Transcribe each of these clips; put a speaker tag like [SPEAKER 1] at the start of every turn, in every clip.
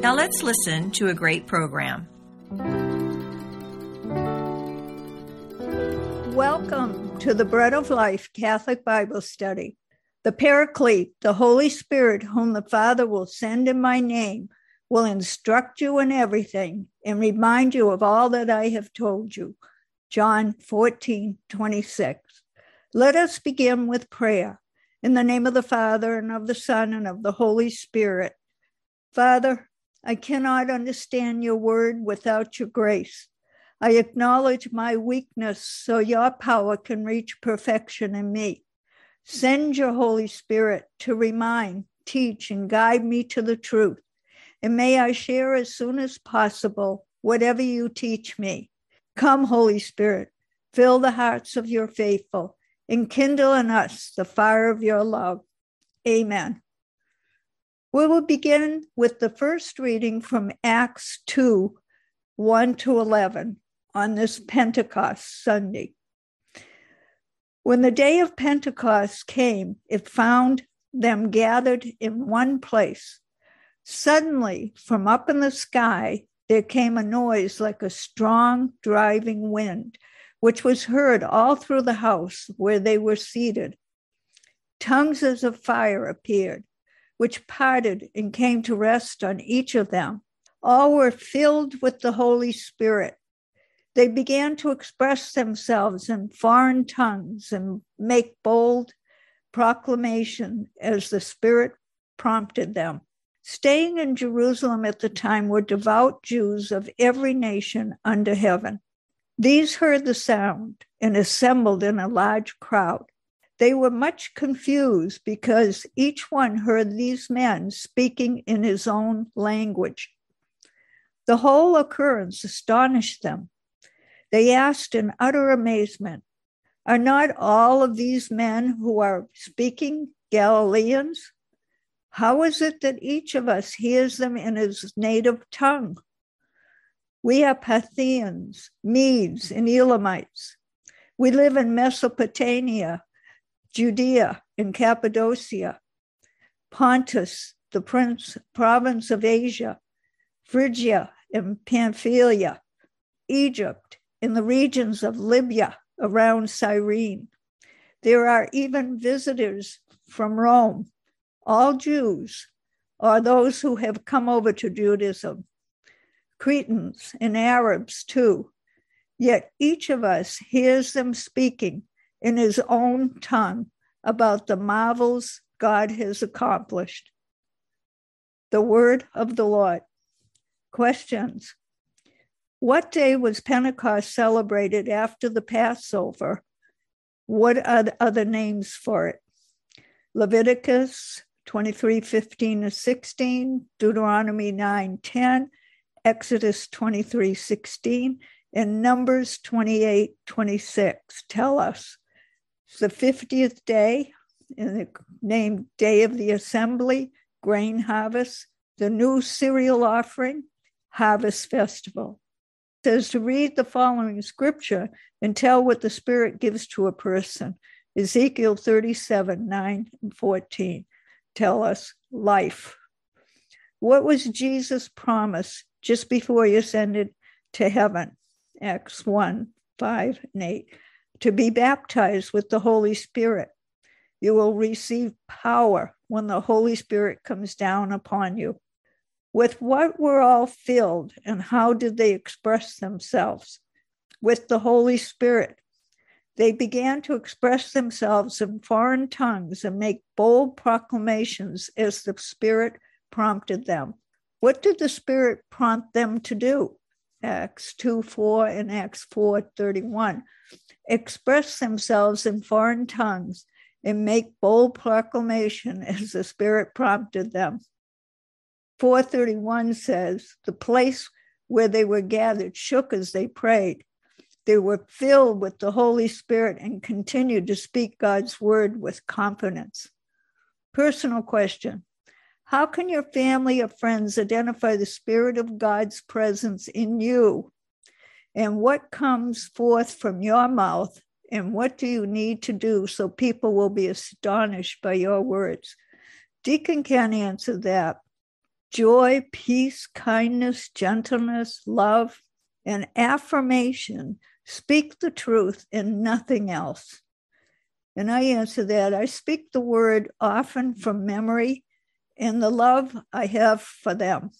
[SPEAKER 1] Now let's listen to a great program.
[SPEAKER 2] Welcome to the Bread of Life Catholic Bible Study. The Paraclete, the Holy Spirit, whom the Father will send in my name, will instruct you in everything and remind you of all that I have told you. John 14, 26. Let us begin with prayer. In the name of the Father, and of the Son, and of the Holy Spirit. Father, I cannot understand your word without your grace. I acknowledge my weakness so your power can reach perfection in me. Send your Holy Spirit to remind, teach, and guide me to the truth. And may I share as soon as possible whatever you teach me. Come, Holy Spirit, fill the hearts of your faithful and kindle in us the fire of your love. Amen. We will begin with the first reading from Acts 2 1 to 11 on this Pentecost Sunday. When the day of Pentecost came, it found them gathered in one place. Suddenly, from up in the sky, there came a noise like a strong driving wind which was heard all through the house where they were seated. Tongues as of fire appeared, which parted and came to rest on each of them. All were filled with the Holy Spirit. They began to express themselves in foreign tongues and make bold proclamation as the Spirit prompted them. Staying in Jerusalem at the time were devout Jews of every nation under heaven. These heard the sound and assembled in a large crowd. They were much confused because each one heard these men speaking in his own language. The whole occurrence astonished them. They asked in utter amazement Are not all of these men who are speaking Galileans? How is it that each of us hears them in his native tongue? We are Parthians, Medes, and Elamites. We live in Mesopotamia, Judea, and Cappadocia, Pontus, the prince, province of Asia, Phrygia and Pamphylia, Egypt, in the regions of Libya around Cyrene. There are even visitors from Rome, all Jews, or those who have come over to Judaism. Cretans, and Arabs too. Yet each of us hears them speaking in his own tongue about the marvels God has accomplished. The word of the Lord. Questions What day was Pentecost celebrated after the Passover? What are the other names for it? Leviticus 23 15 to 16, Deuteronomy 9 10, Exodus 23 16 and Numbers 28 26 tell us the 50th day in the named Day of the Assembly, Grain Harvest, the new cereal offering, Harvest Festival. It says to read the following scripture and tell what the Spirit gives to a person. Ezekiel 37 9 and 14 tell us life. What was Jesus' promise just before he ascended to heaven, Acts 1 5 and 8, to be baptized with the Holy Spirit. You will receive power when the Holy Spirit comes down upon you. With what were all filled, and how did they express themselves? With the Holy Spirit. They began to express themselves in foreign tongues and make bold proclamations as the Spirit prompted them. What did the Spirit prompt them to do? Acts 2 4 and Acts 4 31. Express themselves in foreign tongues and make bold proclamation as the Spirit prompted them. 431 says, The place where they were gathered shook as they prayed. They were filled with the Holy Spirit and continued to speak God's word with confidence. Personal question How Ken your family or friends identify the Spirit of God's presence in you? And what comes forth from your mouth? And what do you need to do so people will be astonished by your words? Deacon can answer that joy, peace, kindness, gentleness, love, and affirmation speak the truth and nothing else. And I answer that I speak the word often from memory and the love I have for them.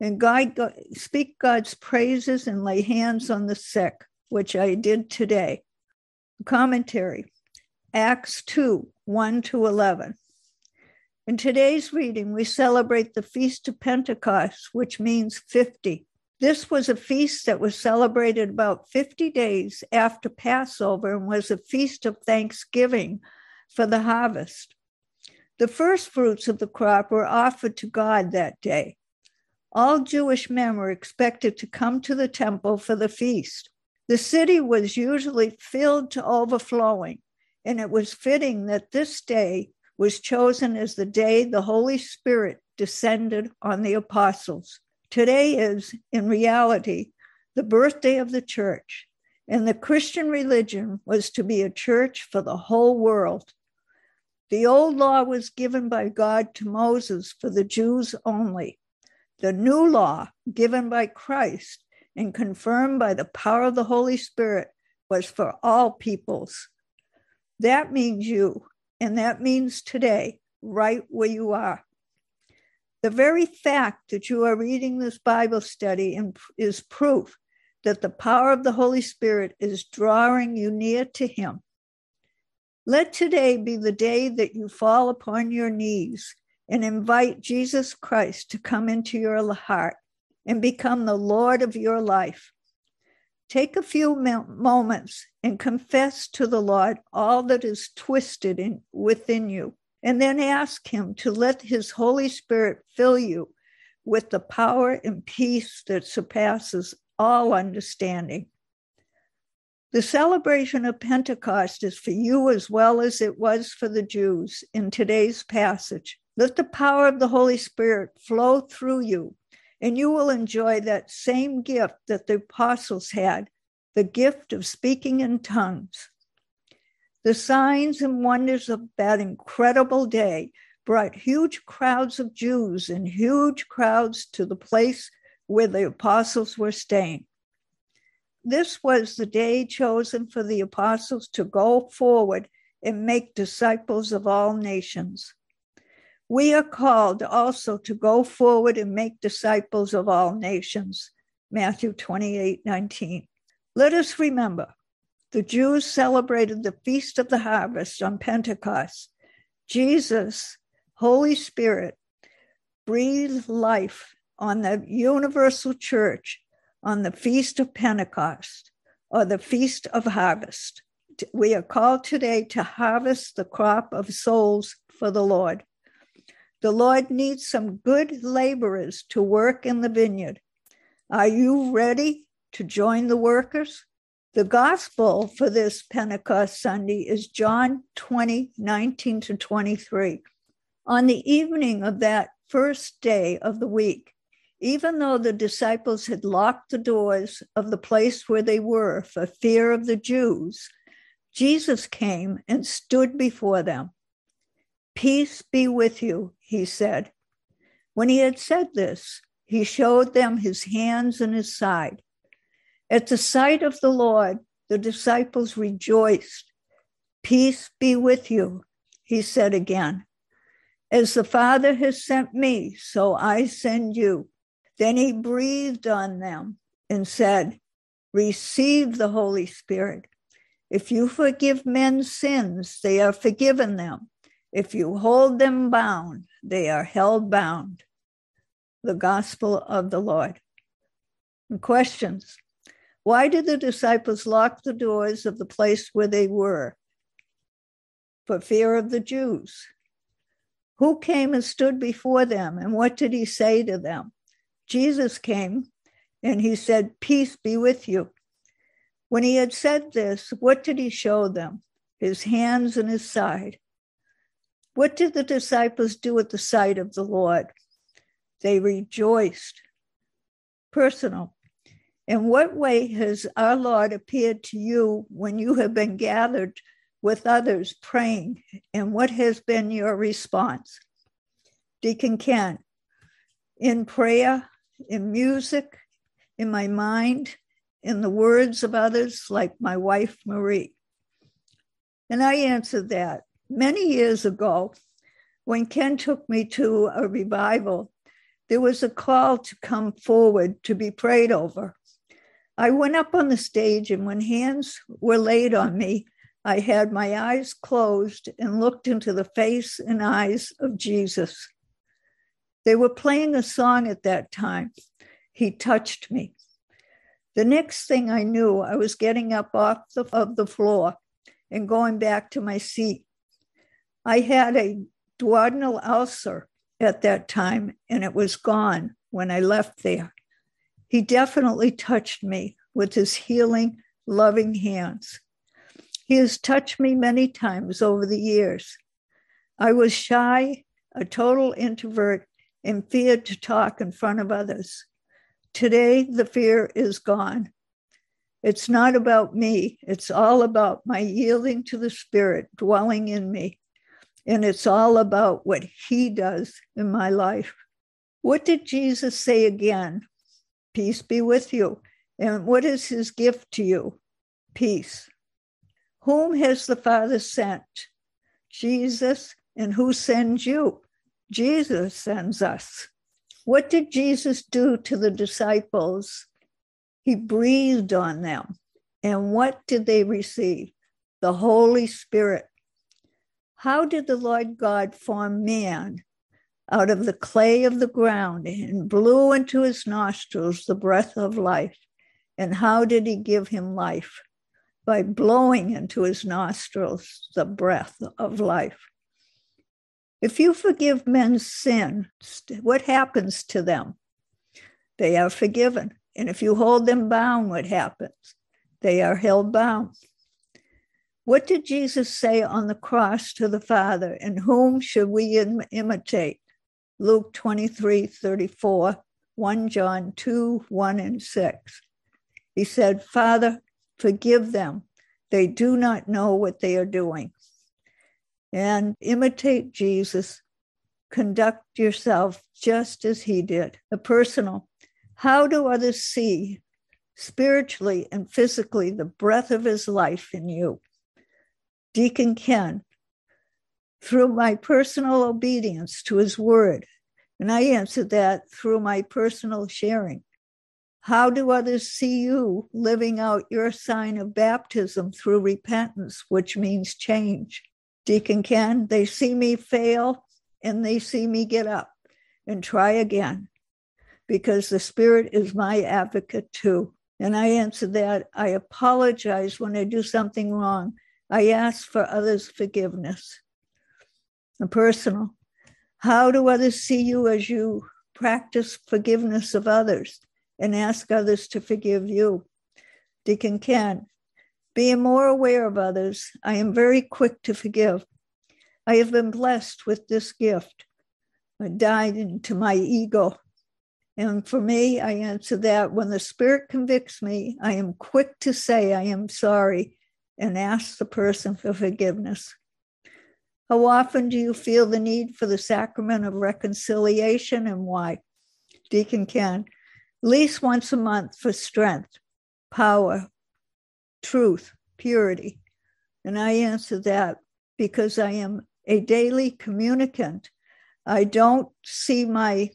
[SPEAKER 2] And God, speak God's praises and lay hands on the sick, which I did today. Commentary Acts 2 1 to 11. In today's reading, we celebrate the Feast of Pentecost, which means 50. This was a feast that was celebrated about 50 days after Passover and was a feast of thanksgiving for the harvest. The first fruits of the crop were offered to God that day. All Jewish men were expected to come to the temple for the feast. The city was usually filled to overflowing, and it was fitting that this day was chosen as the day the Holy Spirit descended on the apostles. Today is, in reality, the birthday of the church, and the Christian religion was to be a church for the whole world. The old law was given by God to Moses for the Jews only. The new law, given by Christ and confirmed by the power of the Holy Spirit, was for all peoples. That means you, and that means today, right where you are. The very fact that you are reading this Bible study is proof that the power of the Holy Spirit is drawing you near to Him. Let today be the day that you fall upon your knees and invite Jesus Christ to come into your heart and become the Lord of your life. Take a few moments and confess to the Lord all that is twisted in, within you, and then ask Him to let His Holy Spirit fill you with the power and peace that surpasses all understanding. The celebration of Pentecost is for you as well as it was for the Jews in today's passage. Let the power of the Holy Spirit flow through you and you will enjoy that same gift that the apostles had the gift of speaking in tongues. The signs and wonders of that incredible day brought huge crowds of Jews and huge crowds to the place where the apostles were staying. This was the day chosen for the apostles to go forward and make disciples of all nations. We are called also to go forward and make disciples of all nations. Matthew 28 19. Let us remember the Jews celebrated the Feast of the Harvest on Pentecost. Jesus, Holy Spirit, breathed life on the universal church on the Feast of Pentecost or the Feast of Harvest. We are called today to harvest the crop of souls for the Lord. The Lord needs some good laborers to work in the vineyard. Are you ready to join the workers? The gospel for this Pentecost Sunday is John 20, 19 to 23. On the evening of that first day of the week, even though the disciples had locked the doors of the place where they were for fear of the Jews, Jesus came and stood before them. Peace be with you, he said. When he had said this, he showed them his hands and his side. At the sight of the Lord, the disciples rejoiced. Peace be with you, he said again. As the Father has sent me, so I send you. Then he breathed on them and said, Receive the Holy Spirit. If you forgive men's sins, they are forgiven them. If you hold them bound, they are held bound. The gospel of the Lord. And questions Why did the disciples lock the doors of the place where they were? For fear of the Jews. Who came and stood before them, and what did he say to them? Jesus came And he said, Peace be with you. When he had said this, what did he show them? His hands and his side. What did the disciples do at the sight of the Lord? They rejoiced. Personal. In what way has our Lord appeared to you when you have been gathered with others praying? And what has been your response? Deacon Ken, in prayer, in music, in my mind, in the words of others, like my wife Marie. And I answered that many years ago when Ken took me to a revival. There was a call to come forward to be prayed over. I went up on the stage, and when hands were laid on me, I had my eyes closed and looked into the face and eyes of Jesus. They were playing a song at that time. He touched me. The next thing I knew, I was getting up off the, of the floor and going back to my seat. I had a duodenal ulcer at that time, and it was gone when I left there. He definitely touched me with his healing, loving hands. He has touched me many times over the years. I was shy, a total introvert, and feared to talk in front of others. Today, the fear is gone. It's not about me, it's all about my yielding to the Spirit dwelling in me. And it's all about what He does in my life. What did Jesus say again? Peace be with you. And what is His gift to you? Peace. Whom has the Father sent? Jesus. And who sends you? Jesus sends us. What did Jesus do to the disciples? He breathed on them. And what did they receive? The Holy Spirit. How did the Lord God form man? Out of the clay of the ground and blew into his nostrils the breath of life. And how did he give him life? By blowing into his nostrils the breath of life. If you forgive men's sin, what happens to them? They are forgiven. And if you hold them bound, what happens? They are held bound. What did Jesus say on the cross to the Father? And whom should we Im- imitate? Luke 23 34, 1 John 2 1 and 6. He said, Father, forgive them. They do not know what they are doing and imitate Jesus. Conduct yourself just as he did. The personal. How do others see spiritually and physically the breath of his life in you? Deacon Ken, through my personal obedience to his word. And I answered that through my personal sharing. How do others see you living out your sign of baptism through repentance, which means change? Deacon Ken, they see me fail and they see me get up and try again because the Spirit is my advocate too. And I answer that I apologize when I do something wrong. I ask for others' forgiveness. A personal. How do others see you as you practice forgiveness of others and ask others to forgive you? Deacon Ken, being more aware of others, I am very quick to forgive. I have been blessed with this gift. I died into my ego. And for me, I answer that when the Spirit convicts me, I am quick to say I am sorry and ask the person for forgiveness. How often do you feel the need for the sacrament of reconciliation and why? Deacon Ken, at least once a month for strength, power, truth, purity? And I answer that because I am a daily communicant. I don't see my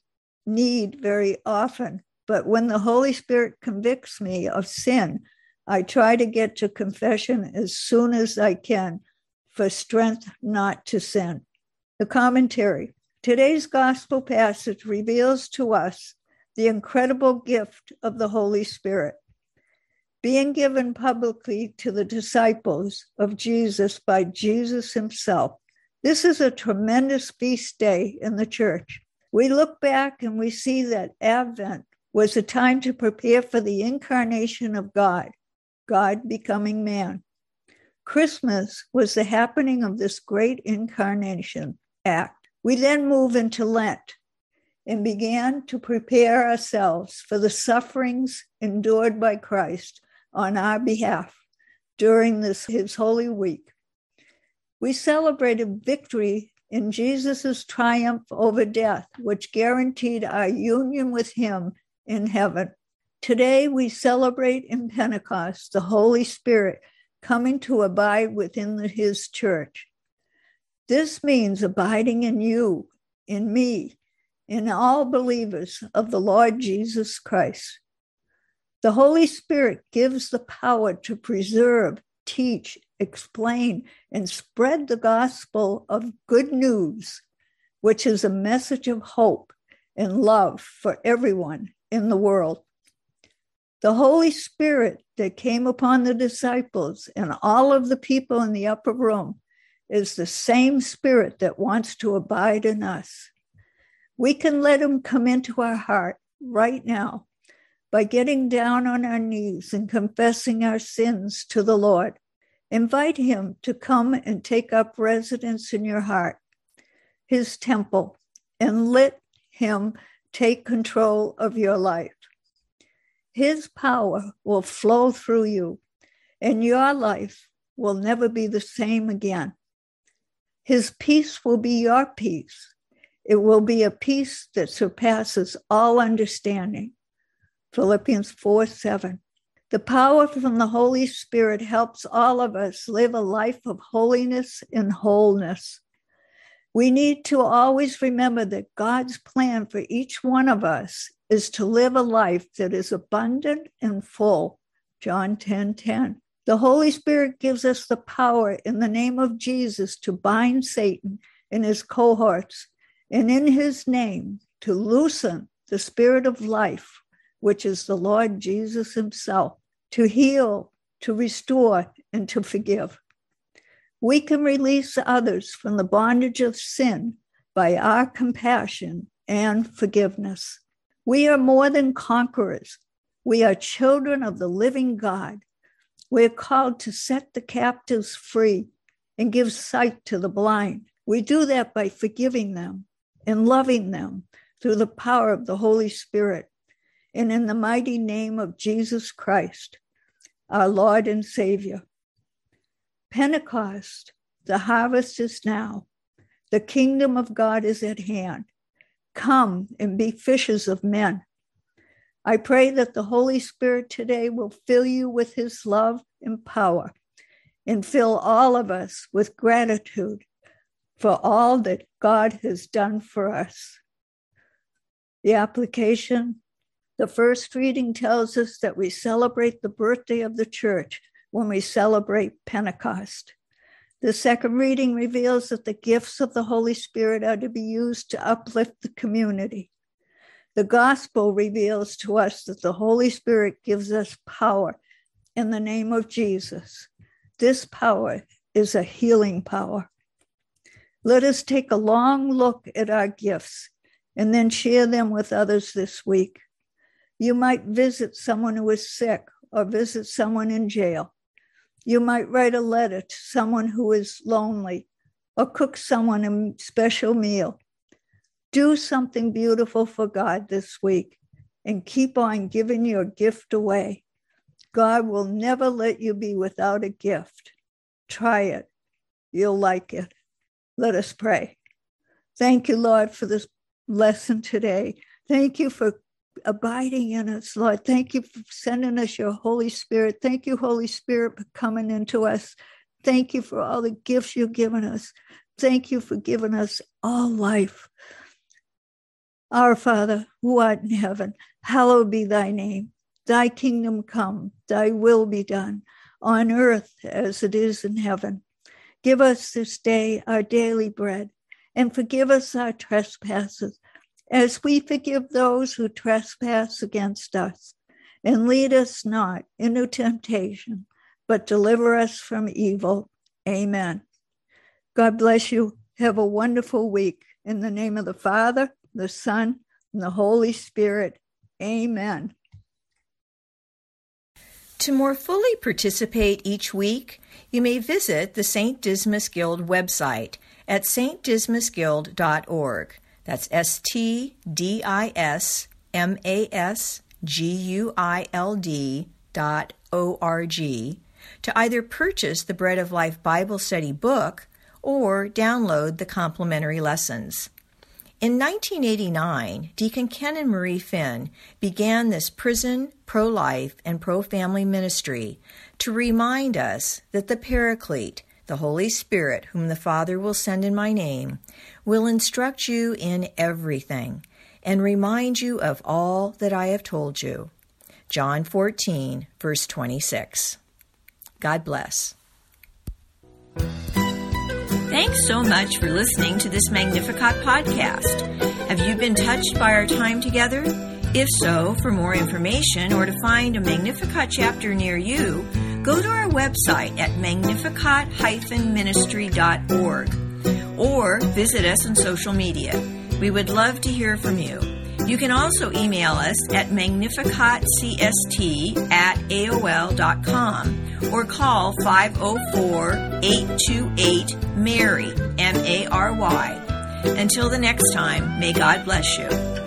[SPEAKER 2] need very often, but when the Holy Spirit convicts me of sin, I try to get to confession as soon as I can for strength not to sin. The commentary Today's gospel passage reveals to us the incredible gift of the Holy Spirit being given publicly to the disciples of Jesus by Jesus himself. This is a tremendous feast day in the church. We look back and we see that Advent was a time to prepare for the incarnation of God, God becoming man. Christmas was the happening of this great incarnation act. We then move into Lent and began to prepare ourselves for the sufferings endured by Christ on our behalf during this his holy week. We celebrated victory in Jesus' triumph over death, which guaranteed our union with him in heaven. Today we celebrate in Pentecost the Holy Spirit coming to abide within his church. This means abiding in you, in me, in all believers of the Lord Jesus Christ. The Holy Spirit gives the power to preserve, teach, explain, and spread the gospel of good news, which is a message of hope and love for everyone in the world. The Holy Spirit that came upon the disciples and all of the people in the upper room is the same Spirit that wants to abide in us. We can let Him come into our heart right now by getting down on our knees and confessing our sins to the Lord. Invite Him to come and take up residence in your heart, His temple, and let Him take control of your life. His power will flow through you, and your life will never be the same again. His peace will be your peace. It will be a peace that surpasses all understanding. Philippians 4 7. The power from the Holy Spirit helps all of us live a life of holiness and wholeness. We need to always remember that God's plan for each one of us is to live a life that is abundant and full. John 10 10. The Holy Spirit gives us the power in the name of Jesus to bind Satan and his cohorts, and in his name to loosen the spirit of life, which is the Lord Jesus himself, to heal, to restore, and to forgive. We can release others from the bondage of sin by our compassion and forgiveness. We are more than conquerors. We are children of the living God. We're called to set the captives free and give sight to the blind. We do that by forgiving them and loving them through the power of the Holy Spirit and in the mighty name of Jesus Christ, our Lord and Savior. Pentecost, the harvest is now. The kingdom of God is at hand. Come and be fishers of men. I pray that the Holy Spirit today will fill you with his love and power and fill all of us with gratitude for all that God has done for us. The application the first reading tells us that we celebrate the birthday of the church when we celebrate Pentecost. The second reading reveals that the gifts of the Holy Spirit are to be used to uplift the community. The gospel reveals to us that the Holy Spirit gives us power in the name of Jesus. This power is a healing power. Let us take a long look at our gifts and then share them with others this week. You might visit someone who is sick or visit someone in jail. You might write a letter to someone who is lonely or cook someone a special meal. Do something beautiful for God this week and keep on giving your gift away. God will never let you be without a gift. Try it. You'll like it. Let us pray. Thank you, Lord, for this lesson today. Thank you for abiding in us, Lord. Thank you for sending us your Holy Spirit. Thank you, Holy Spirit, for coming into us. Thank you for all the gifts you've given us. Thank you for giving us all life. Our Father, who art in heaven, hallowed be thy name. Thy kingdom come, thy will be done on earth as it is in heaven. Give us this day our daily bread and forgive us our trespasses as we forgive those who trespass against us. And lead us not into temptation, but deliver us from evil. Amen. God bless you. Have a wonderful week. In the name of the Father, the Son, and the Holy Spirit. Amen.
[SPEAKER 1] To more fully participate each week, you may visit the St. Dismas Guild website at stdismasguild.org. That's S T D I S M A S G U I L D dot O R G to either purchase the Bread of Life Bible Study book or download the complimentary lessons. In 1989, Deacon Ken and Marie Finn began this prison, pro life, and pro family ministry to remind us that the Paraclete, the Holy Spirit, whom the Father will send in my name, will instruct you in everything and remind you of all that I have told you. John 14, verse 26. God bless. Thanks so much for listening to this Magnificat podcast. Have you been touched by our time together? If so, for more information or to find a Magnificat chapter near you, go to our website at magnificat-ministry.org or visit us on social media. We would love to hear from you. You can also email us at magnificatcst at aol.com or call 504 828 MARY. Until the next time, may God bless you.